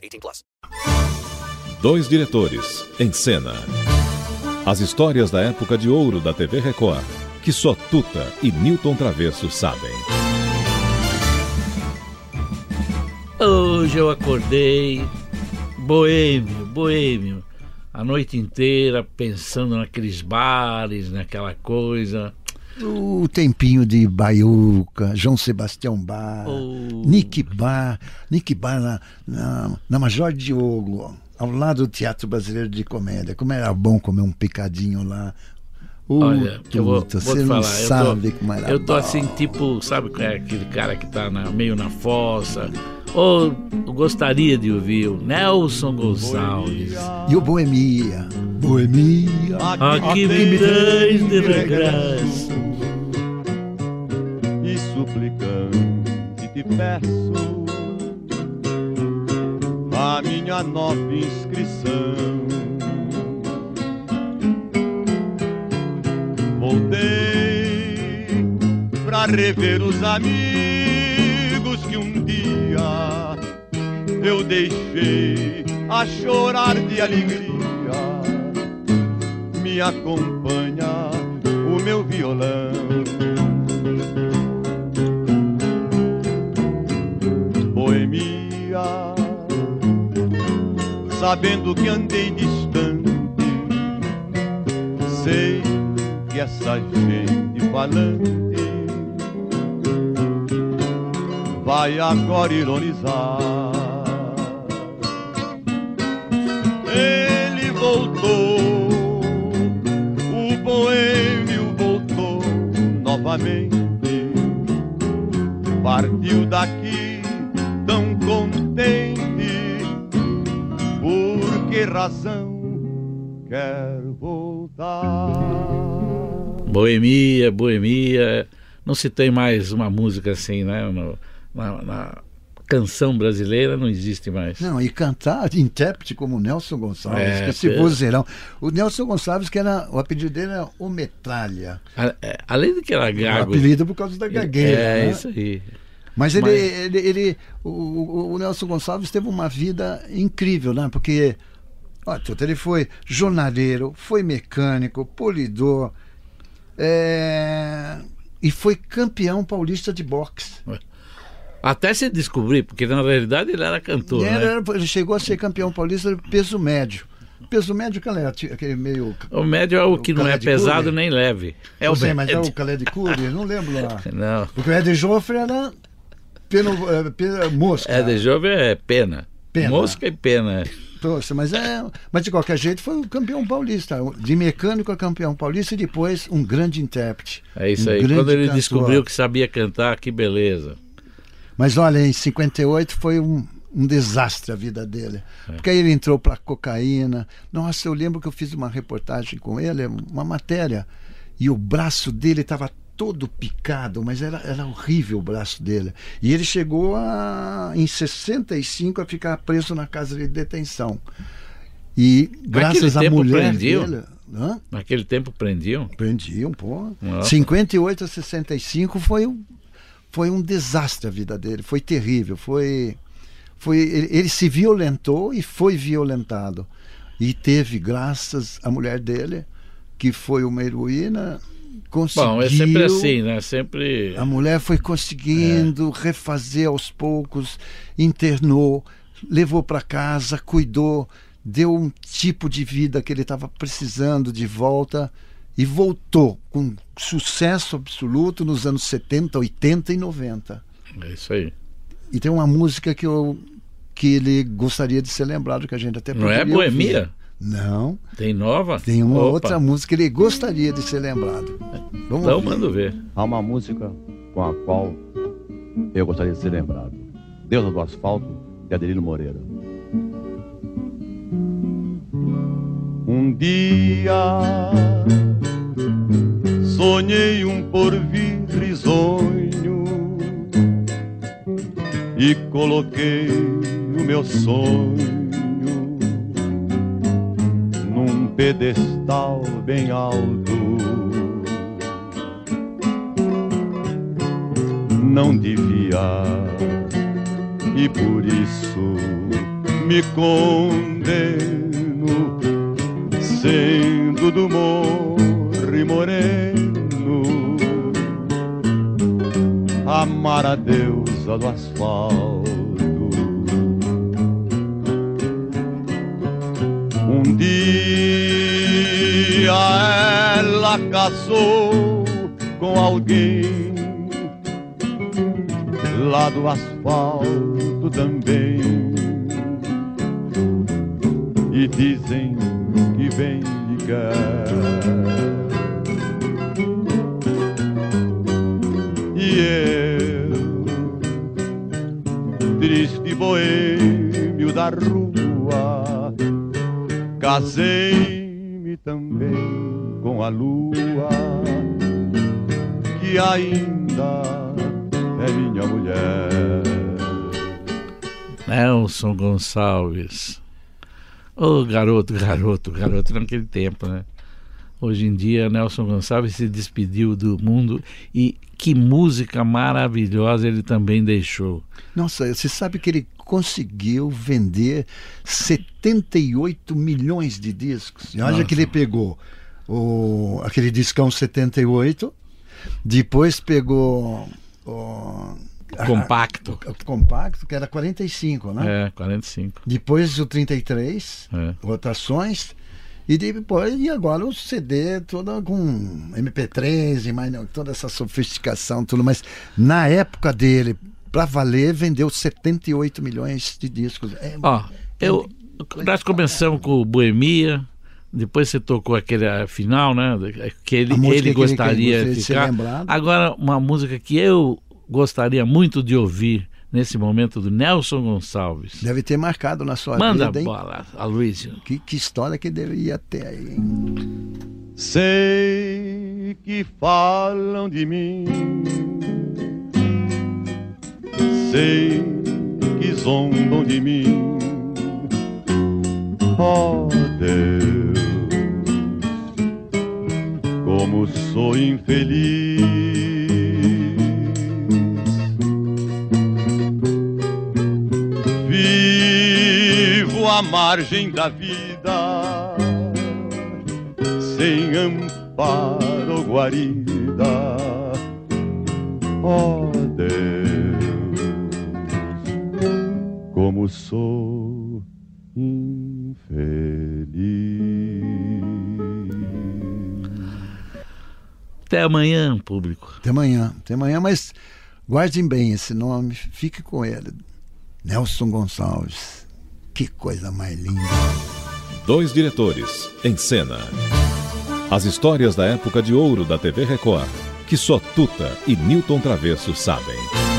18 plus. Dois diretores em cena. As histórias da época de ouro da TV Record, que só Tuta e Newton Travesso sabem. Hoje eu acordei boêmio, boêmio, a noite inteira pensando naqueles bares, naquela coisa. O tempinho de Baiuca, João Sebastião Bar, Oh. Nick Bar, Nick Bar na, na, na Major Diogo, ao lado do Teatro Brasileiro de Comédia. Como era bom comer um picadinho lá. Uh, Olha, eu vou, vou você não sabe eu tô, como era eu tô bom. assim, tipo, sabe é aquele cara que tá na- meio na fossa? Ou eu gostaria de ouvir o Nelson Gonçalves. E o Boemia, Boemia. Aqui me tens de regresso. Suplicante te peço a minha nova inscrição. Voltei pra rever os amigos que um dia eu deixei a chorar de alegria. Me acompanha o meu violão. Sabendo que andei distante. Sei que essa gente falante vai agora ironizar. Ele voltou, o boêmio voltou novamente partiu daqui tão contente. Que razão quer voltar? Boemia, boemia. Não se tem mais uma música assim, né? No- na, na canção brasileira não existe mais. Não, e cantar intérprete como o Nelson Gonçalves, É, que esse é. vozeirão. O Nelson Gonçalves, que era, o apelido dele era o Metralha. A- é, Além de que era O gago. apelido por causa da gagueira. É, né? isso aí. Mas ele, Mas- ele, ele- o, o- o Nelson Gonçalves teve uma vida incrível, né? Porque Tuta, ele foi jornaleiro, foi mecânico, polidor, é, e foi campeão paulista de boxe. Até se descobrir, porque na realidade ele era cantor. Ele, né? era- ele chegou a ser campeão paulista de peso médio. Peso médio, qual era? Tinha Aquele meio. O médio é o que O não é pesado nem leve. É o sei, mas é o Calé de Cury, não lembro lá. Não. Porque o Ed Joffre era pelo, é, pelo, mosca. É de jovem é pena. Pena. Mosca e pena. Poxa, mas, é, mas de qualquer jeito foi o campeão paulista. De mecânico a campeão paulista e depois um grande intérprete. É isso Um aí. Quando ele cantor. descobriu que sabia cantar, que beleza. Mas olha, em 58 foi um, um desastre a vida dele. Porque aí ele entrou para cocaína. Nossa, eu lembro que eu fiz uma reportagem com ele, uma matéria, e o braço dele estava todo picado, mas era, era horrível o braço dele. E ele chegou a, em 65 a ficar preso na casa de detenção. E graças à mulher prendiam? dele. Hã? Naquele tempo prendiam. Prendiam, pô. Nossa. 58 a 65 foi um, foi um desastre a vida dele. Foi terrível. Foi, foi ele, ele se violentou e foi violentado. E teve, graças à mulher dele, que foi uma heroína, conseguiu. Bom, é sempre assim, né? Sempre. A mulher foi conseguindo refazer aos poucos, internou, levou para casa, cuidou, deu um tipo de vida que ele estava precisando de volta e voltou com sucesso absoluto nos anos 70, 80 e 90. É isso aí. E tem uma música que eu que ele gostaria de ser lembrado que a gente até Não é poderia ouvir. Não. Tem nova? Tem uma Opa. outra música que ele gostaria de ser lembrado. Vamos então, ouvir. mando ver. Há uma música com a qual eu gostaria de ser lembrado. Deusa do Asfalto, de Adelino Moreira. Um dia sonhei um porvir risonho e coloquei o meu sonho pedestal bem alto. Não devia, e por isso me condeno, sendo do morre moreno, amar a deusa do asfalto. Um dia ela casou com alguém lá do asfalto também. E dizem que vem ligar. E eu, triste boêmio da rua, casei-me também com a lua, que ainda é minha mulher. Nelson Gonçalves. Ô garoto, garoto, garoto naquele tempo, né? Hoje em dia, Nelson Gonçalves se despediu do mundo e que música maravilhosa ele também deixou. Nossa, você sabe que ele conseguiu vender 78 milhões de discos. E olha que ele pegou o, aquele discão 78, depois pegou o, Compacto. a- o compacto, que era 45, né? É, 45. Depois o 33, É. rotações. E depois, e agora o CD toda com MP3 e mais toda essa sofisticação, tudo, mas na época dele, pra valer, vendeu 78 milhões de discos. É, Ó, eu, nós começamos com o Boemia, depois você tocou aquele final, né? Que ele, ele que ele- que ele gostaria de ficar. lembrado. Agora, uma música que eu gostaria muito de ouvir nesse momento do Nelson Gonçalves. deve ter marcado na sua Manda a vida, hein? bola, Aloysio. Que, que história que deveria ter aí, hein? Sei que falam de mim, sei que zombam de mim. Oh Deus, como sou infeliz. Vivo à margem da vida sem amparo guarida. Oh Deus, sou infeliz. Até amanhã, público. Até amanhã, até amanhã, mas guardem bem esse nome, fique com ele. Nelson Gonçalves. Que coisa mais linda. Dois diretores em cena. As histórias da época de ouro da TV Record, que só Tuta e Newton Travesso sabem.